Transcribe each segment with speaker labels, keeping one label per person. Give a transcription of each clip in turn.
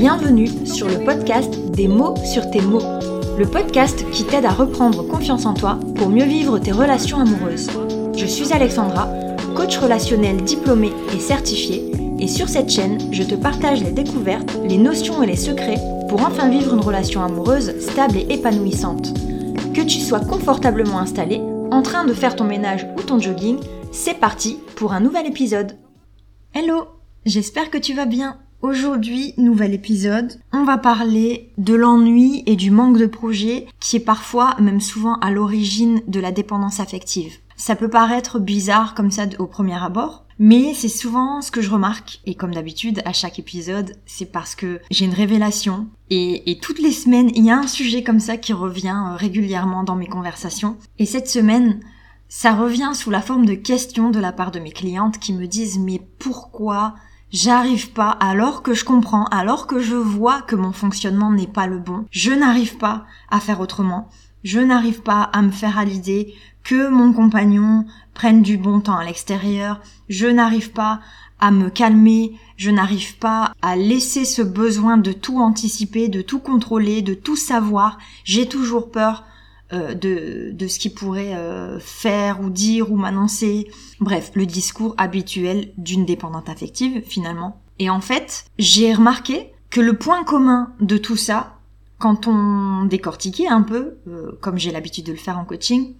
Speaker 1: Bienvenue sur le podcast Des mots sur tes mots, le podcast qui t'aide à reprendre confiance en toi pour mieux vivre tes relations amoureuses. Je suis Alexandra, coach relationnel diplômé et certifié, et sur cette chaîne, je te partage les découvertes, les notions et les secrets pour enfin vivre une relation amoureuse stable et épanouissante. Que tu sois confortablement installé, en train de faire ton ménage ou ton jogging, c'est parti pour un nouvel épisode. Hello, j'espère que tu vas bien. Aujourd'hui, nouvel épisode, on va parler de l'ennui et du manque de projet qui est parfois, même souvent, à l'origine de la dépendance affective. Ça peut paraître bizarre comme ça au premier abord, mais c'est souvent ce que je remarque, et comme d'habitude, à chaque épisode, c'est parce que j'ai une révélation, et, toutes les semaines, il y a un sujet comme ça qui revient euh, régulièrement dans mes conversations. Et cette semaine, ça revient sous la forme de questions de la part de mes clientes qui me disent mais pourquoi J'arrive pas, alors que je comprends, alors que je vois que mon fonctionnement n'est pas le bon, je n'arrive pas à faire autrement, je n'arrive pas à me faire à l'idée que mon compagnon prenne du bon temps à l'extérieur, je n'arrive pas à me calmer, je n'arrive pas à laisser ce besoin de tout anticiper, de tout contrôler, de tout savoir, j'ai toujours peur euh, de, de ce qu'il pourrait euh, faire ou dire ou m'annoncer. Bref, le discours habituel d'une dépendante affective finalement. Et en fait, j'ai remarqué que le point commun de tout ça, quand on décortiquait un peu, euh, comme j'ai l'habitude de le faire en coaching,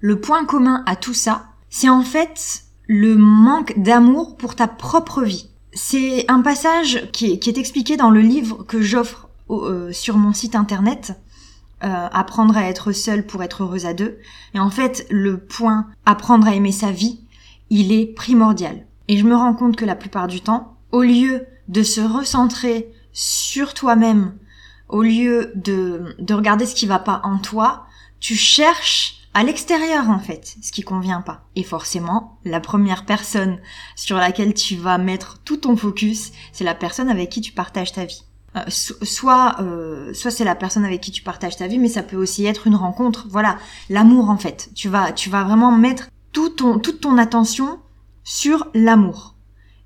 Speaker 1: le point commun à tout ça, c'est en fait le manque d'amour pour ta propre vie. C'est un passage qui est, qui est, expliqué dans le livre que j'offre sur mon site internet euh, apprendre à être seul pour être heureuse à deux. Et en fait, le point apprendre à aimer sa vie, il est primordial. Et je me rends compte que la plupart du temps, au lieu de se recentrer sur toi-même, au lieu de, de regarder ce qui va pas en toi, tu cherches à l'extérieur en fait, ce qui convient pas. Et forcément, la première personne sur laquelle tu vas mettre tout ton focus, c'est la personne avec qui tu partages ta vie. Euh, soit euh, soit c'est la personne avec qui tu partages ta vie mais ça peut aussi être une rencontre. Voilà. L'amour en fait. Tu vas tu vas vraiment mettre tout ton toute ton attention sur l'amour.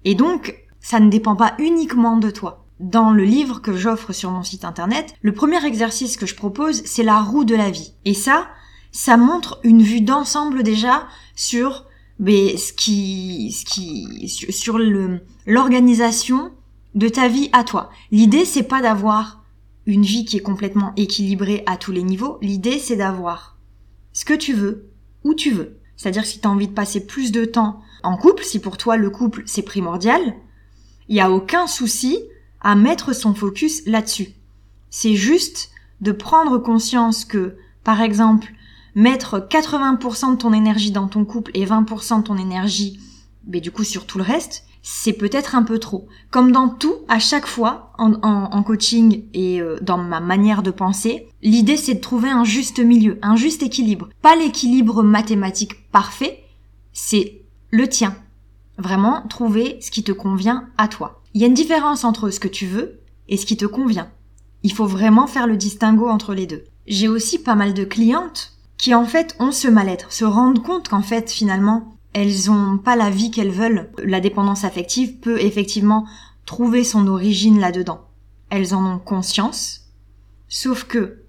Speaker 1: Et donc ça ne dépend pas uniquement de toi. Dans le livre que j'offre sur mon site internet le premier exercice que je propose c'est la roue de la vie. Et ça ça montre une vue d'ensemble déjà sur mais ce qui ce qui sur le l'organisation de ta vie à toi. L'idée c'est pas d'avoir une vie qui est complètement équilibrée à tous les niveaux. L'idée c'est d'avoir ce que tu veux, où tu veux. C'est-à-dire si tu as envie de passer plus de temps en couple, si pour toi le couple c'est primordial, il n'y a aucun souci à mettre son focus là-dessus. C'est juste de prendre conscience que, par exemple, mettre 80% de ton énergie dans ton couple et 20% de ton énergie, mais du coup sur tout le reste, c'est peut-être un peu trop. Comme dans tout, à chaque fois, en, coaching et euh, dans ma manière de penser, l'idée c'est de trouver un juste milieu, un juste équilibre. Pas l'équilibre mathématique parfait, c'est le tien. Vraiment, trouver ce qui te convient à toi. Il y a une différence entre ce que tu veux et ce qui te convient. Il faut vraiment faire le distinguo entre les deux. J'ai aussi pas mal de clientes qui en fait ont ce mal-être, se rendent compte qu'en fait finalement elles ont pas la vie qu'elles veulent. La dépendance affective peut effectivement trouver son origine là-dedans. Elles en ont conscience. Sauf que,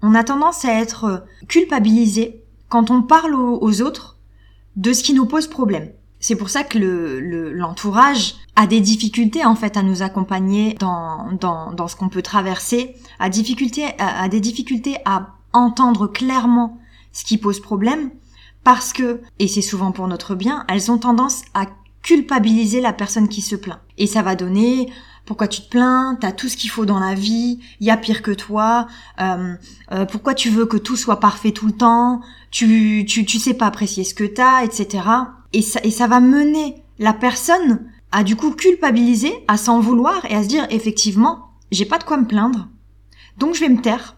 Speaker 1: on a tendance à être culpabilisé quand on parle aux, autres de ce qui nous pose problème. C'est pour ça que l'entourage a des difficultés en fait à nous accompagner dans, dans, ce qu'on peut traverser, a, difficulté, a des difficultés à entendre clairement ce qui pose problème, parce que, et c'est souvent pour notre bien, elles ont tendance à culpabiliser la personne qui se plaint. Et ça va donner pourquoi tu te plains, t'as tout ce qu'il faut dans la vie, il y a pire que toi, euh, euh, pourquoi tu veux que tout soit parfait tout le temps, tu, tu, tu sais pas apprécier ce que t'as, etc. Et ça, et ça va mener la personne à du coup culpabiliser, à s'en vouloir et à se dire effectivement, j'ai pas de quoi me plaindre, donc je vais me taire,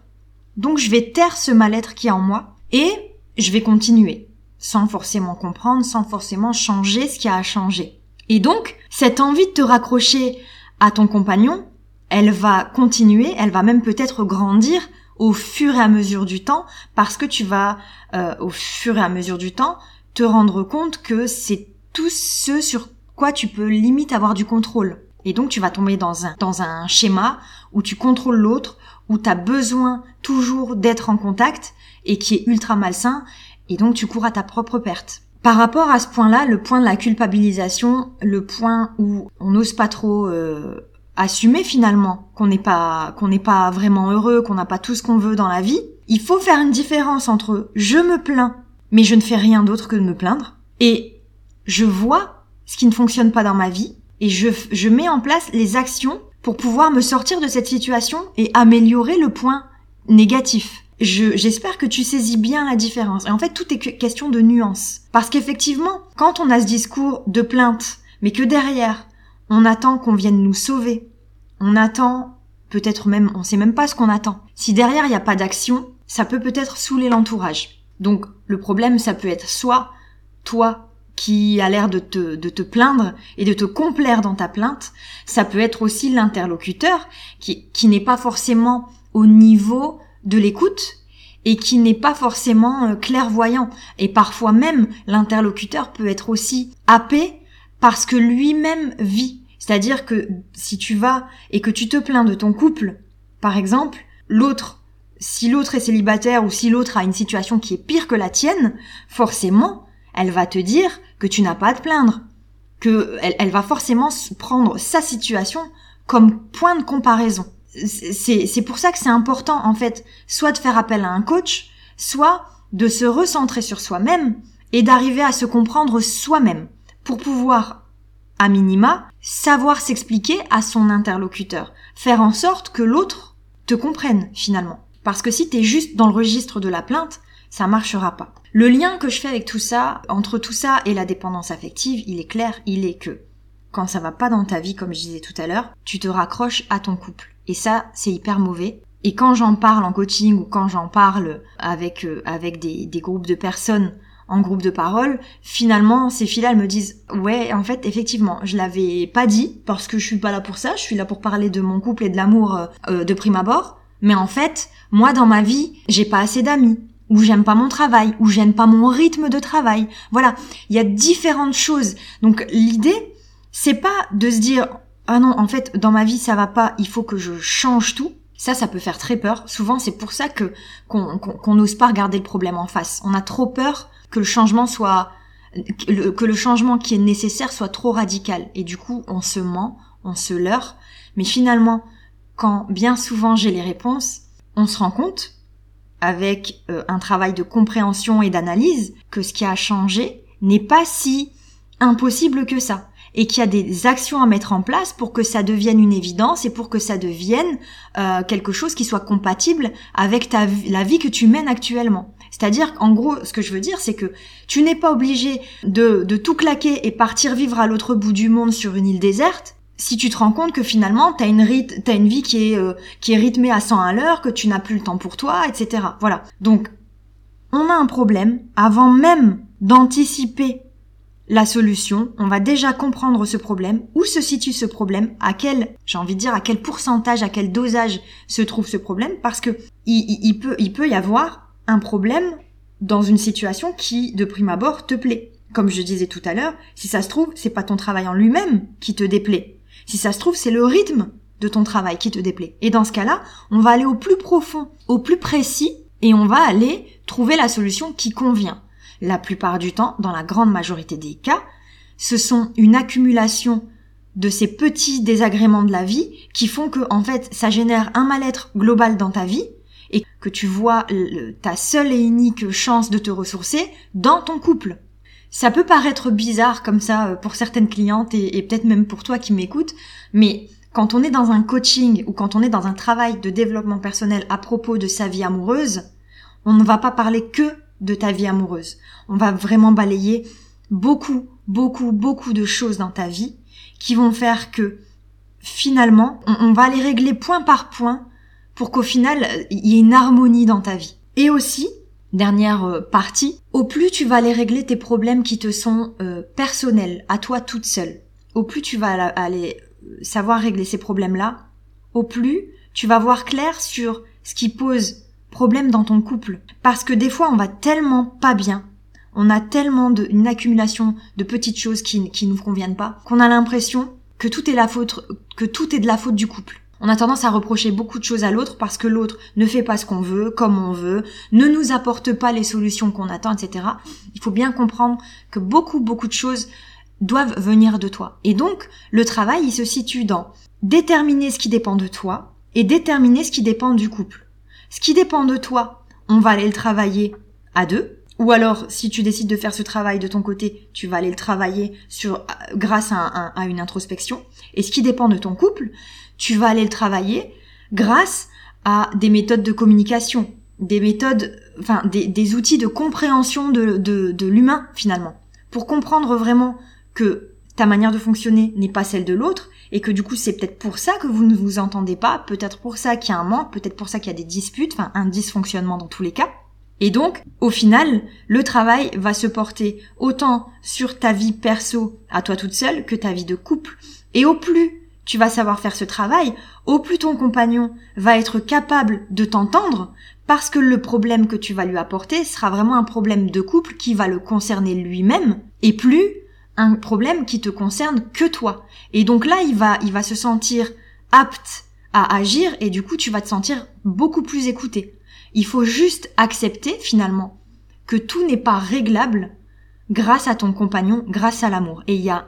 Speaker 1: donc je vais taire ce mal-être qui est en moi et je vais continuer sans forcément comprendre, sans forcément changer ce qui a à changer. Et donc, cette envie de te raccrocher à ton compagnon, elle va continuer, elle va même peut-être grandir au fur et à mesure du temps, parce que tu vas, euh, au fur et à mesure du temps, te rendre compte que c'est tout ce sur quoi tu peux limite avoir du contrôle. Et donc tu vas tomber dans un, dans un schéma où tu contrôles l'autre, où tu as besoin toujours d'être en contact et qui est ultra malsain et donc tu cours à ta propre perte. Par rapport à ce point-là, le point de la culpabilisation, le point où on n'ose pas trop euh, assumer finalement qu'on n'est pas qu'on n'est pas vraiment heureux, qu'on n'a pas tout ce qu'on veut dans la vie, il faut faire une différence entre je me plains mais je ne fais rien d'autre que de me plaindre et je vois ce qui ne fonctionne pas dans ma vie et je, je mets en place les actions pour pouvoir me sortir de cette situation et améliorer le point négatif. J'espère que tu saisis bien la différence. Et en fait, tout est question de nuance. Parce qu'effectivement, quand on a ce discours de plainte, mais que derrière, on attend qu'on vienne nous sauver, on attend, peut-être même, on sait même pas ce qu'on attend. Si derrière, il n'y a pas d'action, ça peut peut-être saouler l'entourage. Donc, le problème, ça peut être soit toi, qui a l'air de te, de te plaindre et de te complaire dans ta plainte. Ça peut être aussi l'interlocuteur qui, qui n'est pas forcément au niveau de l'écoute et qui n'est pas forcément euh, clairvoyant. Et parfois même, l'interlocuteur peut être aussi happé parce que lui-même vit. C'est-à-dire que si tu vas et que tu te plains de ton couple, par exemple, l'autre, si l'autre est célibataire ou si l'autre a une situation qui est pire que la tienne, forcément, elle va te dire que tu n'as pas à te plaindre, que elle, va forcément prendre sa situation comme point de comparaison. C'est pour ça que c'est important en fait, soit de faire appel à un coach, soit de se recentrer sur soi-même et d'arriver à se comprendre soi-même pour pouvoir, à minima, savoir s'expliquer à son interlocuteur, faire en sorte que l'autre te comprenne finalement. Parce que si tu es juste dans le registre de la plainte, ça marchera pas. Le lien que je fais avec tout ça, entre tout ça et la dépendance affective, il est clair, il est que quand ça va pas dans ta vie, comme je disais tout à l'heure, tu te raccroches à ton couple. Et ça, c'est hyper mauvais. Et quand j'en parle en coaching ou quand j'en parle avec euh, avec des, des groupes de personnes en groupe de parole, finalement, ces filles-là, elles me disent, ouais, en fait, effectivement, je l'avais pas dit parce que je suis pas là pour ça, je suis là pour parler de mon couple et de l'amour euh, euh, de prime abord. Mais en fait, moi, dans ma vie, j'ai pas assez d'amis ou j'aime pas mon travail, ou j'aime pas mon rythme de travail. Voilà, il y a différentes choses. Donc l'idée, c'est pas de se dire ah non, en fait, dans ma vie ça va pas, il faut que je change tout. Ça, ça peut faire très peur. Souvent, c'est pour ça que qu'on n'ose pas regarder le problème en face. On a trop peur que le changement soit que le changement qui est nécessaire soit trop radical. Et du coup, on se ment, on se leurre. Mais finalement, quand bien souvent j'ai les réponses, on se rend compte avec euh, un travail de compréhension et d'analyse que ce qui a changé n'est pas si impossible que ça et qu'il y a des actions à mettre en place pour que ça devienne une évidence et pour que ça devienne euh, quelque chose qui soit compatible avec ta la vie que tu mènes actuellement. C'est-à-dire qu'en gros, ce que je veux dire, c'est que tu n'es pas obligé de, de tout claquer et partir vivre à l'autre bout du monde sur une île déserte si tu te rends compte que finalement t'as une as une vie qui est euh, qui est rythmée à 100 à l'heure, que tu n'as plus le temps pour toi, etc. Voilà. Donc on a un problème avant même d'anticiper la solution, on va déjà comprendre ce problème, où se situe ce problème, à quel, j'ai envie de dire, à quel pourcentage, à quel dosage se trouve ce problème, parce que il, peut, il peut y avoir un problème dans une situation qui, de prime abord, te plaît. Comme je disais tout à l'heure, si ça se trouve, c'est pas ton travail en lui-même qui te déplaît. Si ça se trouve, c'est le rythme de ton travail qui te déplaît. Et dans ce cas-là, on va aller au plus profond, au plus précis, et on va aller trouver la solution qui convient. La plupart du temps, dans la grande majorité des cas, ce sont une accumulation de ces petits désagréments de la vie qui font que, en fait, ça génère un mal-être global dans ta vie et que tu vois ta seule et unique chance de te ressourcer dans ton couple. Ça peut paraître bizarre comme ça euh, pour certaines clientes et, peut-être même pour toi qui m'écoutes, mais quand on est dans un coaching ou quand on est dans un travail de développement personnel à propos de sa vie amoureuse, on ne va pas parler que de ta vie amoureuse. On va vraiment balayer beaucoup, beaucoup, beaucoup de choses dans ta vie qui vont faire que finalement, on, va les régler point par point pour qu'au final, il y ait une harmonie dans ta vie. Et aussi, dernière euh, partie, au plus tu vas aller régler tes problèmes qui te sont euh, personnels, à toi toute seule, au plus tu vas aller euh, savoir régler ces problèmes-là, au plus tu vas voir clair sur ce qui pose problème dans ton couple. Parce que des fois, on va tellement pas bien, on a tellement d'une accumulation de petites choses qui, qui nous conviennent pas, qu'on a l'impression que tout est la faute que tout est de la faute du couple. On a tendance à reprocher beaucoup de choses à l'autre parce que l'autre ne fait pas ce qu'on veut, comme on veut, ne nous apporte pas les solutions qu'on attend, etc. Il faut bien comprendre que beaucoup, beaucoup de choses doivent venir de toi. Et donc, le travail, il se situe dans déterminer ce qui dépend de toi et déterminer ce qui dépend du couple. Ce qui dépend de toi, on va aller le travailler à deux. Ou alors, si tu décides de faire ce travail de ton côté, tu vas aller le travailler sur, grâce à, une introspection. Et ce qui dépend de ton couple, tu vas aller le travailler grâce à des méthodes de communication, des méthodes, enfin des, outils de compréhension de l'humain finalement, pour comprendre vraiment que ta manière de fonctionner n'est pas celle de l'autre et que du coup c'est peut-être pour ça que vous ne vous entendez pas, peut-être pour ça qu'il y a un manque, peut-être pour ça qu'il y a des disputes, enfin un dysfonctionnement dans tous les cas. Et donc, au final, le travail va se porter autant sur ta vie perso à toi toute seule que ta vie de couple. Et au plus tu vas savoir faire ce travail, au plus ton compagnon va être capable de t'entendre, parce que le problème que tu vas lui apporter sera vraiment un problème de couple qui va le concerner lui-même, et plus un problème qui te concerne que toi. Et donc là, il va, il va se sentir apte à agir, et du coup, tu vas te sentir beaucoup plus écouté. Il faut juste accepter, finalement, que tout n'est pas réglable grâce à ton compagnon, grâce à l'amour. Et il y a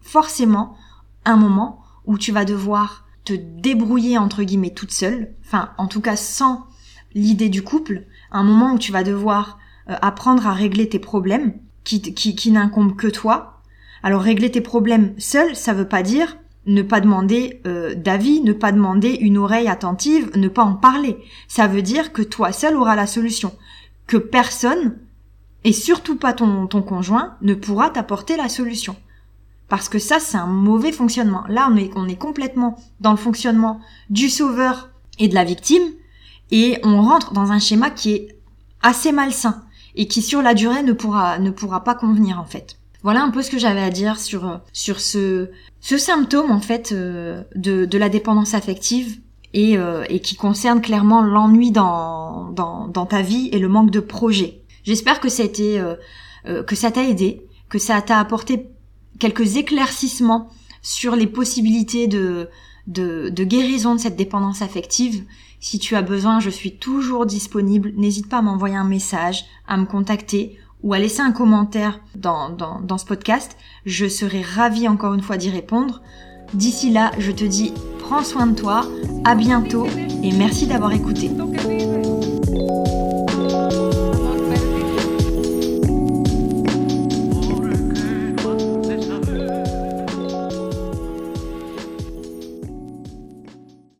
Speaker 1: forcément un moment où tu vas devoir te débrouiller entre guillemets toute seule, enfin en tout cas sans l'idée du couple, un moment où tu vas devoir euh, apprendre à régler tes problèmes qui, qui, qui n'incombent que toi. Alors régler tes problèmes seul, ça veut pas dire ne pas demander euh, d'avis, ne pas demander une oreille attentive, ne pas en parler. Ça veut dire que toi seul auras la solution, que personne, et surtout pas ton, ton conjoint, ne pourra t'apporter la solution. Parce que ça, c'est un mauvais fonctionnement. Là, on est, on est complètement dans le fonctionnement du sauveur et de la victime, et on rentre dans un schéma qui est assez malsain et qui sur la durée ne pourra ne pourra pas convenir en fait. Voilà un peu ce que j'avais à dire sur sur ce ce symptôme en fait euh, de de la dépendance affective et euh, et qui concerne clairement l'ennui dans, dans dans ta vie et le manque de projet. J'espère que ça euh, que ça t'a aidé, que ça t'a apporté quelques éclaircissements sur les possibilités de, de, guérison de cette dépendance affective. Si tu as besoin, je suis toujours disponible. N'hésite pas à m'envoyer un message, à me contacter ou à laisser un commentaire dans, ce podcast. Je serai ravie encore une fois d'y répondre. D'ici là, je te dis prends soin de toi, à bientôt et merci d'avoir écouté.